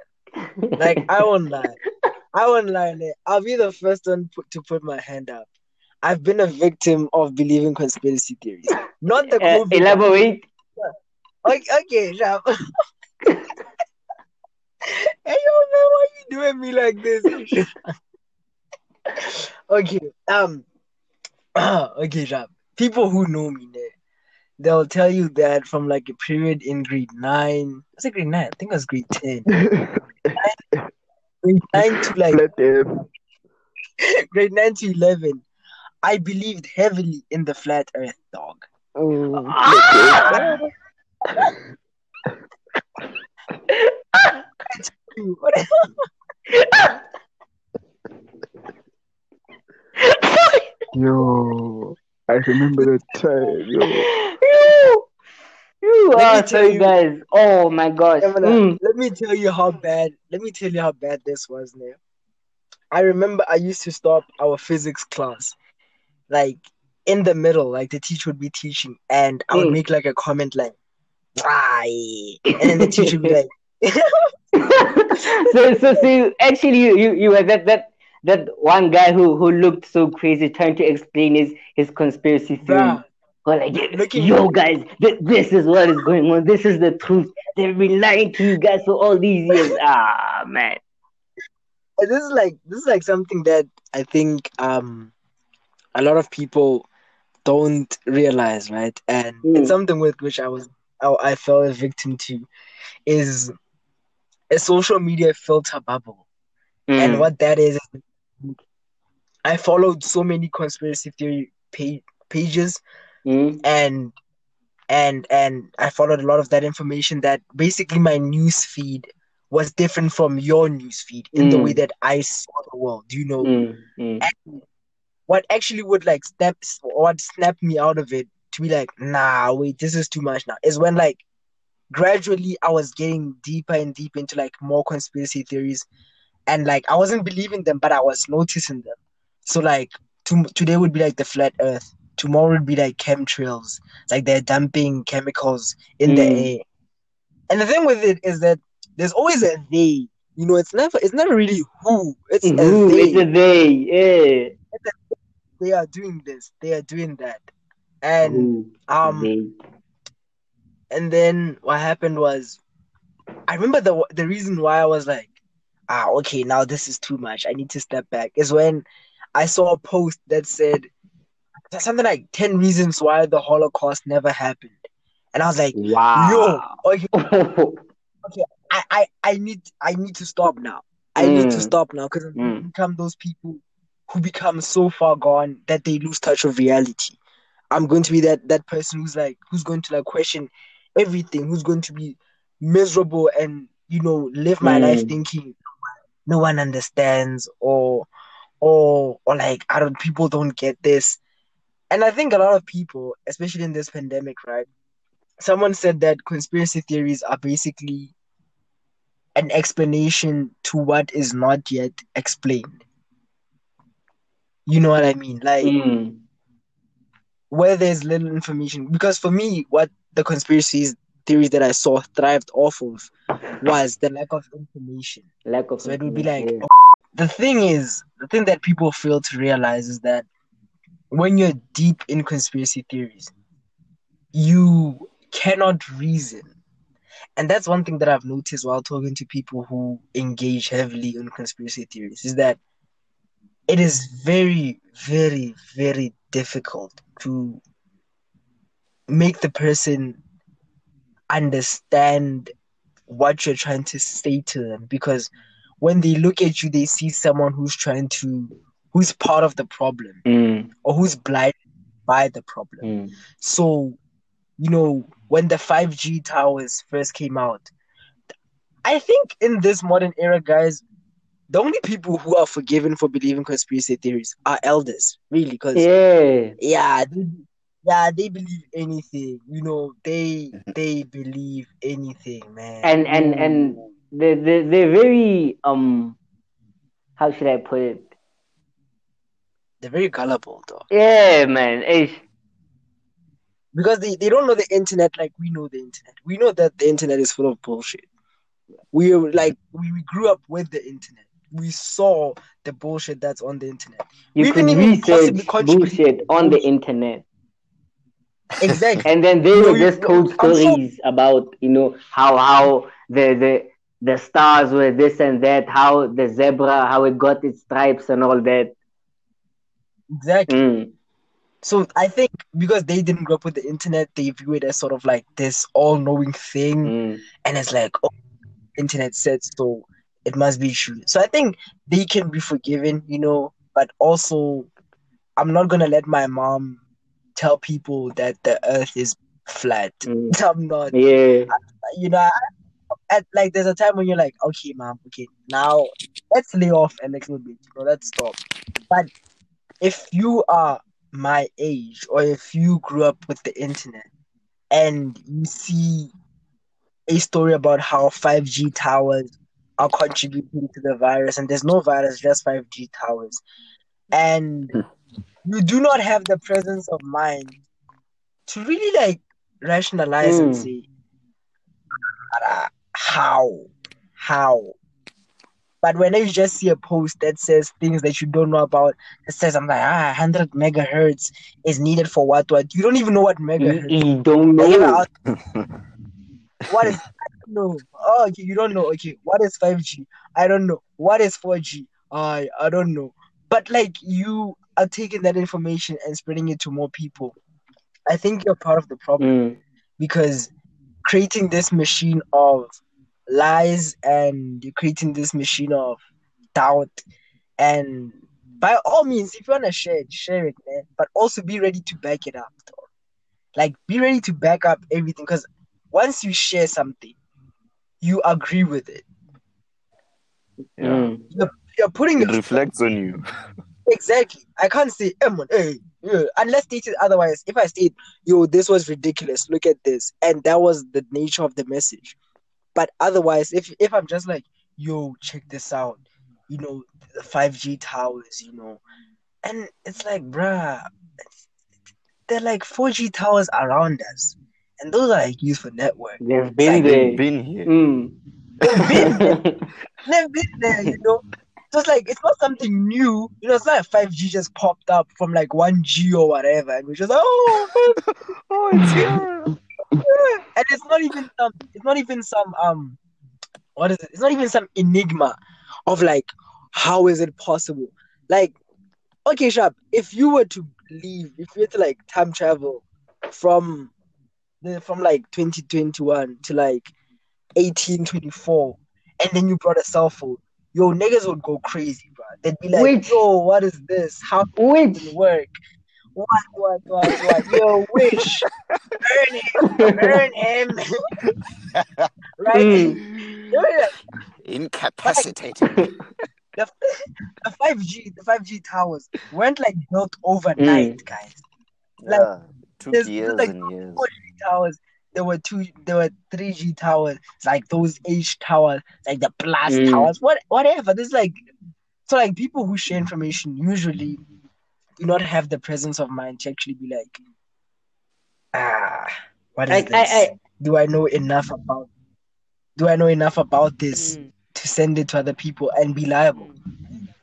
B: Like, I won't lie. I won't lie. I'll be the first one put, to put my hand up. I've been a victim of believing conspiracy theories. Not the
A: Uh,
B: COVID.
A: elaborate.
B: Okay, okay, Sham. Hey, yo, man, why you doing me like this? okay, um, okay, Sham. People who know me, ne, they'll tell you that from like a period in grade nine. Was it grade nine? I think it was grade ten. Grade nine to like grade nine to eleven. I believed heavily in the flat Earth, dog.
D: Oh,
A: Ah!
B: What-
D: Yo, I remember that time. Yo.
A: you, you
B: Let me
A: are
B: tell
A: so
B: you-
A: guys. Oh my gosh.
B: Emma,
A: Mm.
B: Let me tell you how bad. Let me tell you how bad this was. Now, I remember I used to stop our physics class, like in the middle, like the teacher would be teaching, and I would
A: Mm.
B: make like a comment like, "Why?" and then the teacher would be like,
A: so so so actually you, you you were that that that one guy who who looked so crazy trying to explain his his conspiracy theory.
B: "Bruh,
A: Go like,
B: Looking-
A: yo guys, th- this is what is going on. This is the truth. They've been lying to you guys for all these years. Ah man.
B: This is like this is like something that I think um a lot of people don't realize, right? And
A: Mm.
B: it's something with which I was I, I fell a victim to is a social media filter bubble. And
A: Mm.
B: what that is, I followed so many conspiracy theory pa- pages,
A: Mm.
B: and and and I followed a lot of that information. That basically my news feed was different from your news feed in the
A: Mm.
B: way that I saw the world. You know
A: Mm. Mm.
B: what actually would like snap what snapped me out of it to be like, nah, wait, this is too much now. Is when like gradually I was getting deeper and deeper into like more conspiracy theories, and like I wasn't believing them, but I was noticing them. So like to, today would be like the flat Earth. Tomorrow would be like chemtrails. It's like they're dumping chemicals in the
A: Mm.
B: air. And the thing with it is that there's always a they. You know, it's never it's never really who. It's a they
A: it's a they. Yeah.
B: they are doing this, they are doing that. And
A: Ooh,
B: um. And then what happened was I remember the the reason why I was like, ah, okay, now this is too much. I need to step back. Is when I saw a post that said something like 10 reasons why the Holocaust never happened. And I was like,
A: Wow.
B: yo, okay, okay I, I, I need I need to stop now. I need to
A: Mm.
B: stop now because
A: Mm.
B: become those people who become so far gone that they lose touch of reality. I'm going to be that that person who's like who's going to like question everything, who's going to be miserable and you know live my life
A: Mm.
B: thinking no one understands or or or like I don't people don't get this. And I think a lot of people, especially in this pandemic, right? Someone said that conspiracy theories are basically an explanation to what is not yet explained. You know what I mean? Like
A: Mm.
B: where there's little information. Because for me, what the conspiracies theories that I saw thrived off of was the lack of information.
A: Lack of
B: So it would be like
A: information, oh,
B: the thing is the thing that people fail to realize is that when you're deep in conspiracy theories, you cannot reason. And that's one thing that I've noticed while talking to people who engage heavily in conspiracy theories is that it is very, very, very difficult to make the person understand what you're trying to say to them because when they look at you, they see someone who's trying to, who's part of the problem.
A: Mm.
B: or who's blinded by the problem.
A: Mm.
B: So, you know, when the 5G towers first came out, I think in this modern era, guys, the only people who are forgiven for believing conspiracy theories are elders, really, because
A: Yeah.
B: yeah, they, yeah, they believe anything. You know, they they believe anything, man.
A: And and and they they they're very um how should I put it?
B: They're very gullible though.
A: Yeah, man. It's,
B: Because they, they don't know the internet like we know the internet. We know that the internet is full of bullshit. We were like we, we grew up with the internet. We saw the bullshit that's on the internet.
A: you
B: We
A: could
B: didn't even possibly
A: research
B: contribute
A: bullshit on the internet.
B: Exactly.
A: and then they
B: know,
A: were just told
B: so-
A: stories about you know how how the the the stars were this and that, how the zebra, how it got its stripes and all that.
B: exactly.
A: Mm,
B: So I think because they didn't grow up with the internet, they view it as sort of like this all-knowing thing,
A: mm,
B: and it's like, oh, internet said so, it must be true. So I think they can be forgiven, you know, but also, I'm not gonna let my mom tell people that the Earth is flat.
A: mm.
B: I'm not,
A: Yeah.
B: you know. I, at like, there's a time when you're like, okay, mom, okay, now let's lay off a little bit, you know, let's stop. But if you are my age, or if you grew up with the internet, and you see a story about how 5G towers are contributing to the virus, and there's no virus, just 5G towers, and you do not have the presence of mind to really like rationalize and
A: Mm.
B: say, "Ah, how, how. But when you just see a post that says things that you don't know about, it says, I'm like, ah, 100 megahertz is needed for what, what? You don't even know what megahertz
A: you don't know.
B: what is I don't know. Oh, okay, you don't know. Okay, what is 5G? I don't know. What is 4G? I I don't know. But like you are taking that information and spreading it to more people. I think you're part of the problem
A: Mm,
B: because creating this machine of lies and you're creating this machine of doubt and by all means if you want to share it share it man but also be ready to back it up though. like be ready to back up everything because once you share something you agree with it
C: Yeah.
A: mm.
B: You're putting
C: It
B: it
C: reflects on you.
B: Exactly. I can't say, hey, man, hey, yeah, unless stated otherwise. If I state, yo, this was ridiculous, look at this, and that was the nature of the message. But otherwise, if if I'm just like, yo, check this out, you know, the 5G towers, you know, and it's like, bruh, they're like 4G towers around us, and those are like used for network.
A: They've been
C: They've
A: there.
C: been here.
A: Mm.
B: They've been there, you know. So it's like it's not something new, you know. It's not like 5G just popped up from like 1G or whatever, and we're just oh,
C: Oh, it's here.
B: and it's not even some it's not even some um what is it it's not even some enigma of like how is it possible like okay sharp if you were to leave if you were to like time travel from the from like 2021 to like 1824 and then you brought a cell phone yo niggas would go crazy bro. They'd be like
A: Which-
B: yo what is this? How
A: Which?
B: does it work? What what what what? Yo wish burn him burn him. Right?
A: Mm.
B: Yo, yeah,
C: Incapacitated.
B: the, the 5G, the 5G towers weren't like built overnight, guys. Like,
C: yeah. Took
B: there's-
C: years
B: like,
C: and years.
B: 4G towers, there were two, there were 3G towers, like those H towers, like the blast
A: Mm.
B: towers, what, whatever. There's like, so like people who share information usually do not have the presence of mind to actually be like, ah, what is
A: I,
B: this?
A: I, I,
B: do I know enough about? Do I know enough about this
A: Mm.
B: to send it to other people and be liable?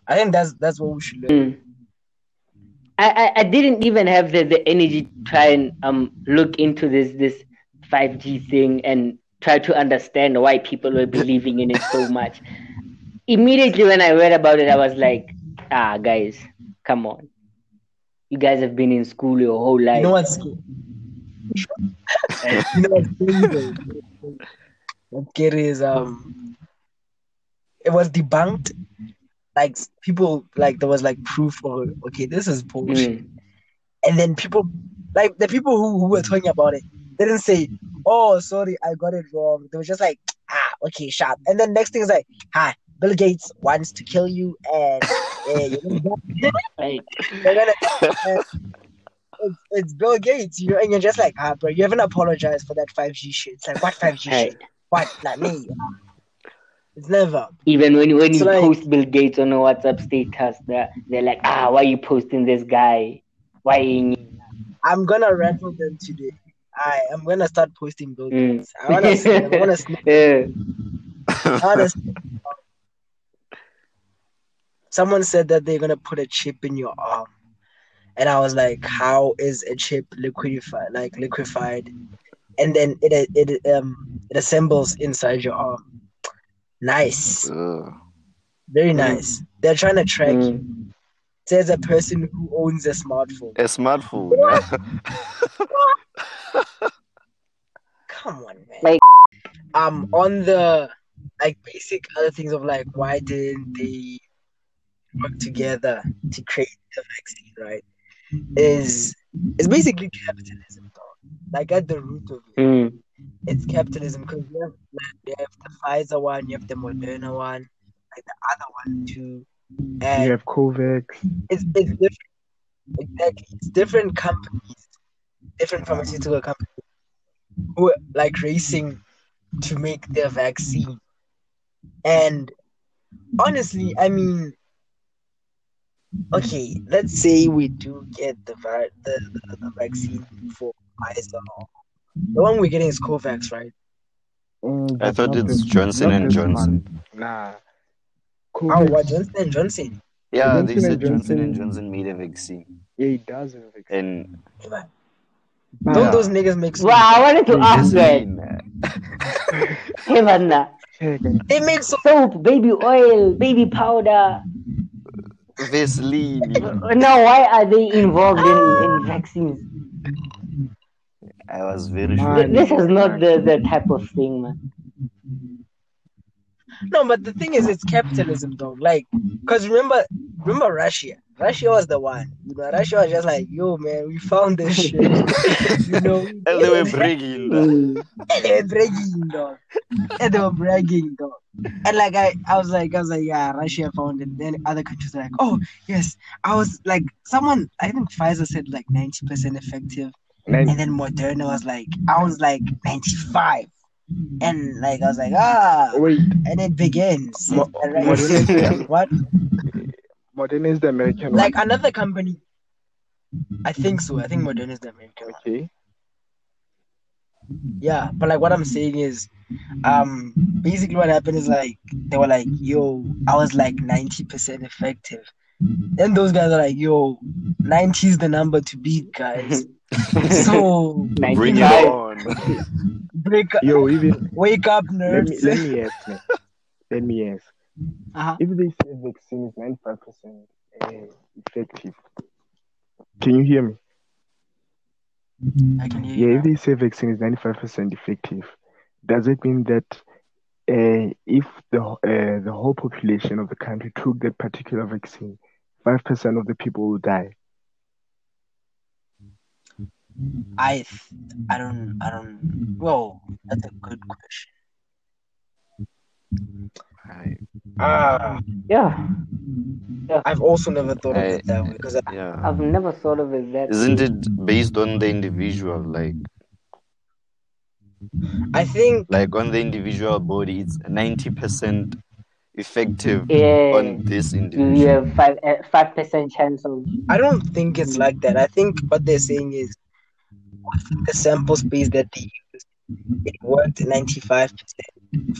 B: I think that's that's what we should learn.
A: Mm. I, I, I didn't even have the, the energy to try and um look into this this 5G thing and try to understand why people were believing in it so much. Immediately when I read about it, I was like, ah, guys, come on. You guys have been in school your whole life.
B: You know what's you know what's? What's scary is um it was debunked. Like people like there was like proof of okay, this is bullshit.
A: Mm.
B: And then people like the people who, who were talking about it didn't say, Oh, sorry, I got it wrong. They were just like, ah, okay, sharp. And then next thing is like, hi, Bill Gates wants to kill you and uh, you're gonna
A: Right.
B: They're gonna, it's, it's Bill Gates, you know, and you're just like, ah, bro, you haven't apologized for that 5G shit. It's like, what 5G
A: Right.
B: shit? What? Not me. It's never.
A: Even when when
B: It's
A: you
B: like-
A: post Bill Gates on a WhatsApp status, they're, they're like, ah, why are you posting this guy? Why? ain't
B: I'm gonna rattle them today. I am gonna start posting Bill
A: Mm.
B: I wanna see. I wanna snip.
A: Yeah.
B: I wanna snip. Someone said that they're gonna put a chip in your arm, and I was like, "How is a chip liquefied? Like liquefied, and then it it um it assembles inside your arm. Nice,
C: Ugh.
B: very nice. They're trying to track you.
A: Mm.
B: Says a person who owns a smartphone.
C: a smartphone.
B: Come on, man.
A: Like-
B: um, on the like basic other things of like, why didn't they work together to create the vaccine? Right? Is it's basically capitalism, though. Like at the root of it,
A: Mm.
B: it's capitalism because you have like, you have the Pfizer one, you have the Moderna one, like the other one too, and
D: You have Covax.
B: it's it's different. Exactly, it's different companies, different pharmaceutical companies who are like racing to make their vaccine. And honestly, I mean, okay, let's say we do get the vi- the, the, the vaccine for Pfizer. The one we're getting is Covax, right?
D: Mm,
C: I thought it's
D: this-
C: Johnson and Johnson.
D: month. Nah.
B: Oh, what Johnson and Johnson?
C: Yeah,
D: Johnson
C: they
D: and
C: said Johnson
D: Johnson-
C: and Johnson made a vaccine,
D: yeah, it does have a vaccine.
C: and
D: But-
B: Don't those niggas make so?
A: Wow, I wanted to ask that.
C: Vaseline.
A: Hey, man,
D: Check and
B: They make so.
A: soap, baby oil, baby powder.
C: Vaseline.
A: Now, why are they involved in, in vaccines?
C: I was very
D: Man.
C: sure.
A: This is not the, the type of thing, man.
B: No, but the thing is, it's capitalism, though. Like, cause remember, remember Russia. Russia was the one. You know, Russia was just like, "Yo, man, we found this shit." you know,
C: And they were bragging.
B: And they were bragging, dog. And they were bragging, dog. And like, I, I was like, I was like, yeah, Russia found it. Then other countries were like, oh, yes. I was like, someone, I think Pfizer said like ninety percent effective,
D: Nine-
B: and then Moderna was like, I was like ninety five. And like I was like, ah,
D: Wait,
B: and it begins.
D: Mo-
B: And, like,
D: Moderna-
B: what?
D: Moderna is the American
B: like
D: one.
B: another company. I think so. I think Moderna is the American one.
D: Okay.
B: Yeah, but like what I'm saying is, um, basically what happened is like they were like, "Yo, I was like 90% effective," and those guys are like, "Yo, 90 is the number to beat, guys." so
C: Bring it
A: 95.
C: on.
B: break,
D: Yo, even
B: wake up,
D: let me let me ask. Let me ask.
B: Uh-huh.
D: If they say vaccine is ninety five percent effective, can you hear me?
B: I can hear
D: Yeah,
B: you.
D: if they say vaccine is 95% effective, does it mean that uh, if the uh, the whole population of the country took that particular vaccine, 5% of the people will die?
B: I, th- I don't, I don't. Well, that's a good question.
C: I-
B: Ah,
A: Yeah,
B: I've also never thought of
C: I-
B: it that way because I,
C: yeah.
A: I've never thought of it that
C: Isn't
A: way.
C: it based on the individual? Like,
B: I think
C: like on the individual body, it's ninety percent effective
A: Yeah,
C: on this
A: you
C: individual.
A: have five uh, five percent chance of.
B: I don't think it's like that. I think what they're saying is the sample space that they used, it worked 95%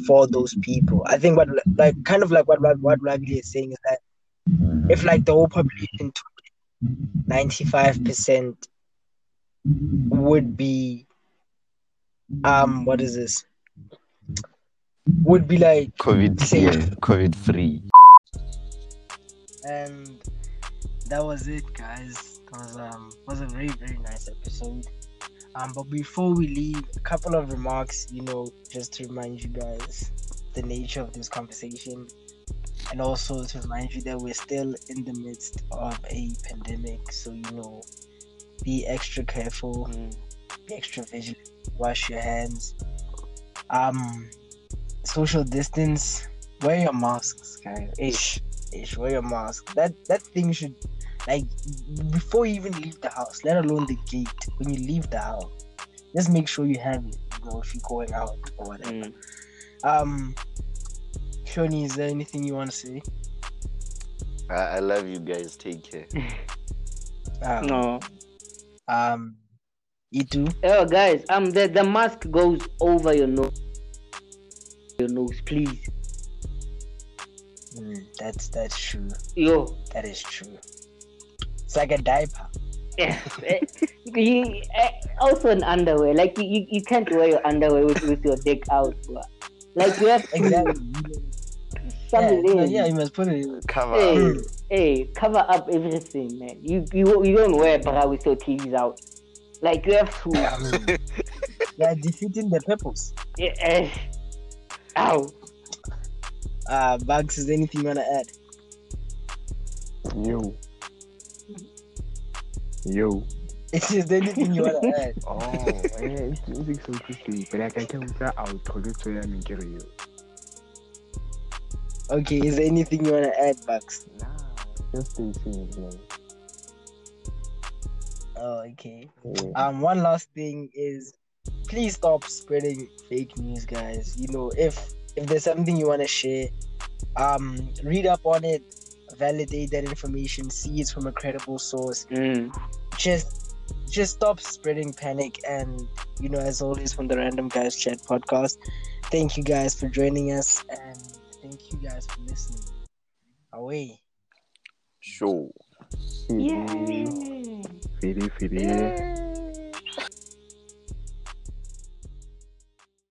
B: for those people. I think what like kind of like what what Ravi is saying is that if like the whole population took 95% would be um what is this? Would be like
C: COVID,
B: Safe.
C: yeah, COVID free.
B: and that was it guys that was um was a very very nice episode um but before we leave a couple of remarks you know just to remind you guys the nature of this conversation. And also to remind you that we're still in the midst of a pandemic. So you know be extra careful
A: Mm.
B: be extra vigilant wash your hands. Um social distance wear your masks guys. Ish ish wear your mask. That that thing should like before you even leave the house let alone the gate when you leave the house just make sure you have it you know if you're going out or whatever
A: Mm.
B: um Shoni, is there anything you want to say?
C: I, I love you guys. Take care.
B: Um,
A: No.
B: Um, you too.
A: Oh, guys, um, the the mask goes over your nose. Your nose, please.
B: Mm, that's that's true.
A: Yo,
B: That is true. It's like a diaper.
A: you, eh, also an underwear. Like you, you, you can't wear your underwear with, with your dick out. Bro. Like you have to
B: Exactly.
A: shove
B: yeah,
A: in.
B: yeah, you must put it in.
C: Cover
A: Hey, hey, cover up everything, man. You you, you don't wear bra with your titties out. Like you have to.
B: Yeah, defeating the purpose.
A: eh, eh. Ow.
B: Uh, Bugs, is there anything you want to add?
D: Yo. Yo.
B: Is there anything you want to add?
D: Oh, yeah, it's music so interesting. But I can tell you I'll produce so I'm in Kero, yo.
B: Okay, is there anything you want to add, Bugs?
D: Nah, just stay tuned, man.
B: Oh, okay.
D: Yeah.
B: Um, one last thing is, please stop spreading fake news, guys. You know, if if there's something you want to share, um, read up on it, validate that information, see it's from a credible source.
A: Mm.
B: Just just stop spreading panic and you know as always from the random guys chat podcast thank you guys for joining us and thank you guys for listening away
C: Sure.
A: Yeah.
D: Fidi, fidi.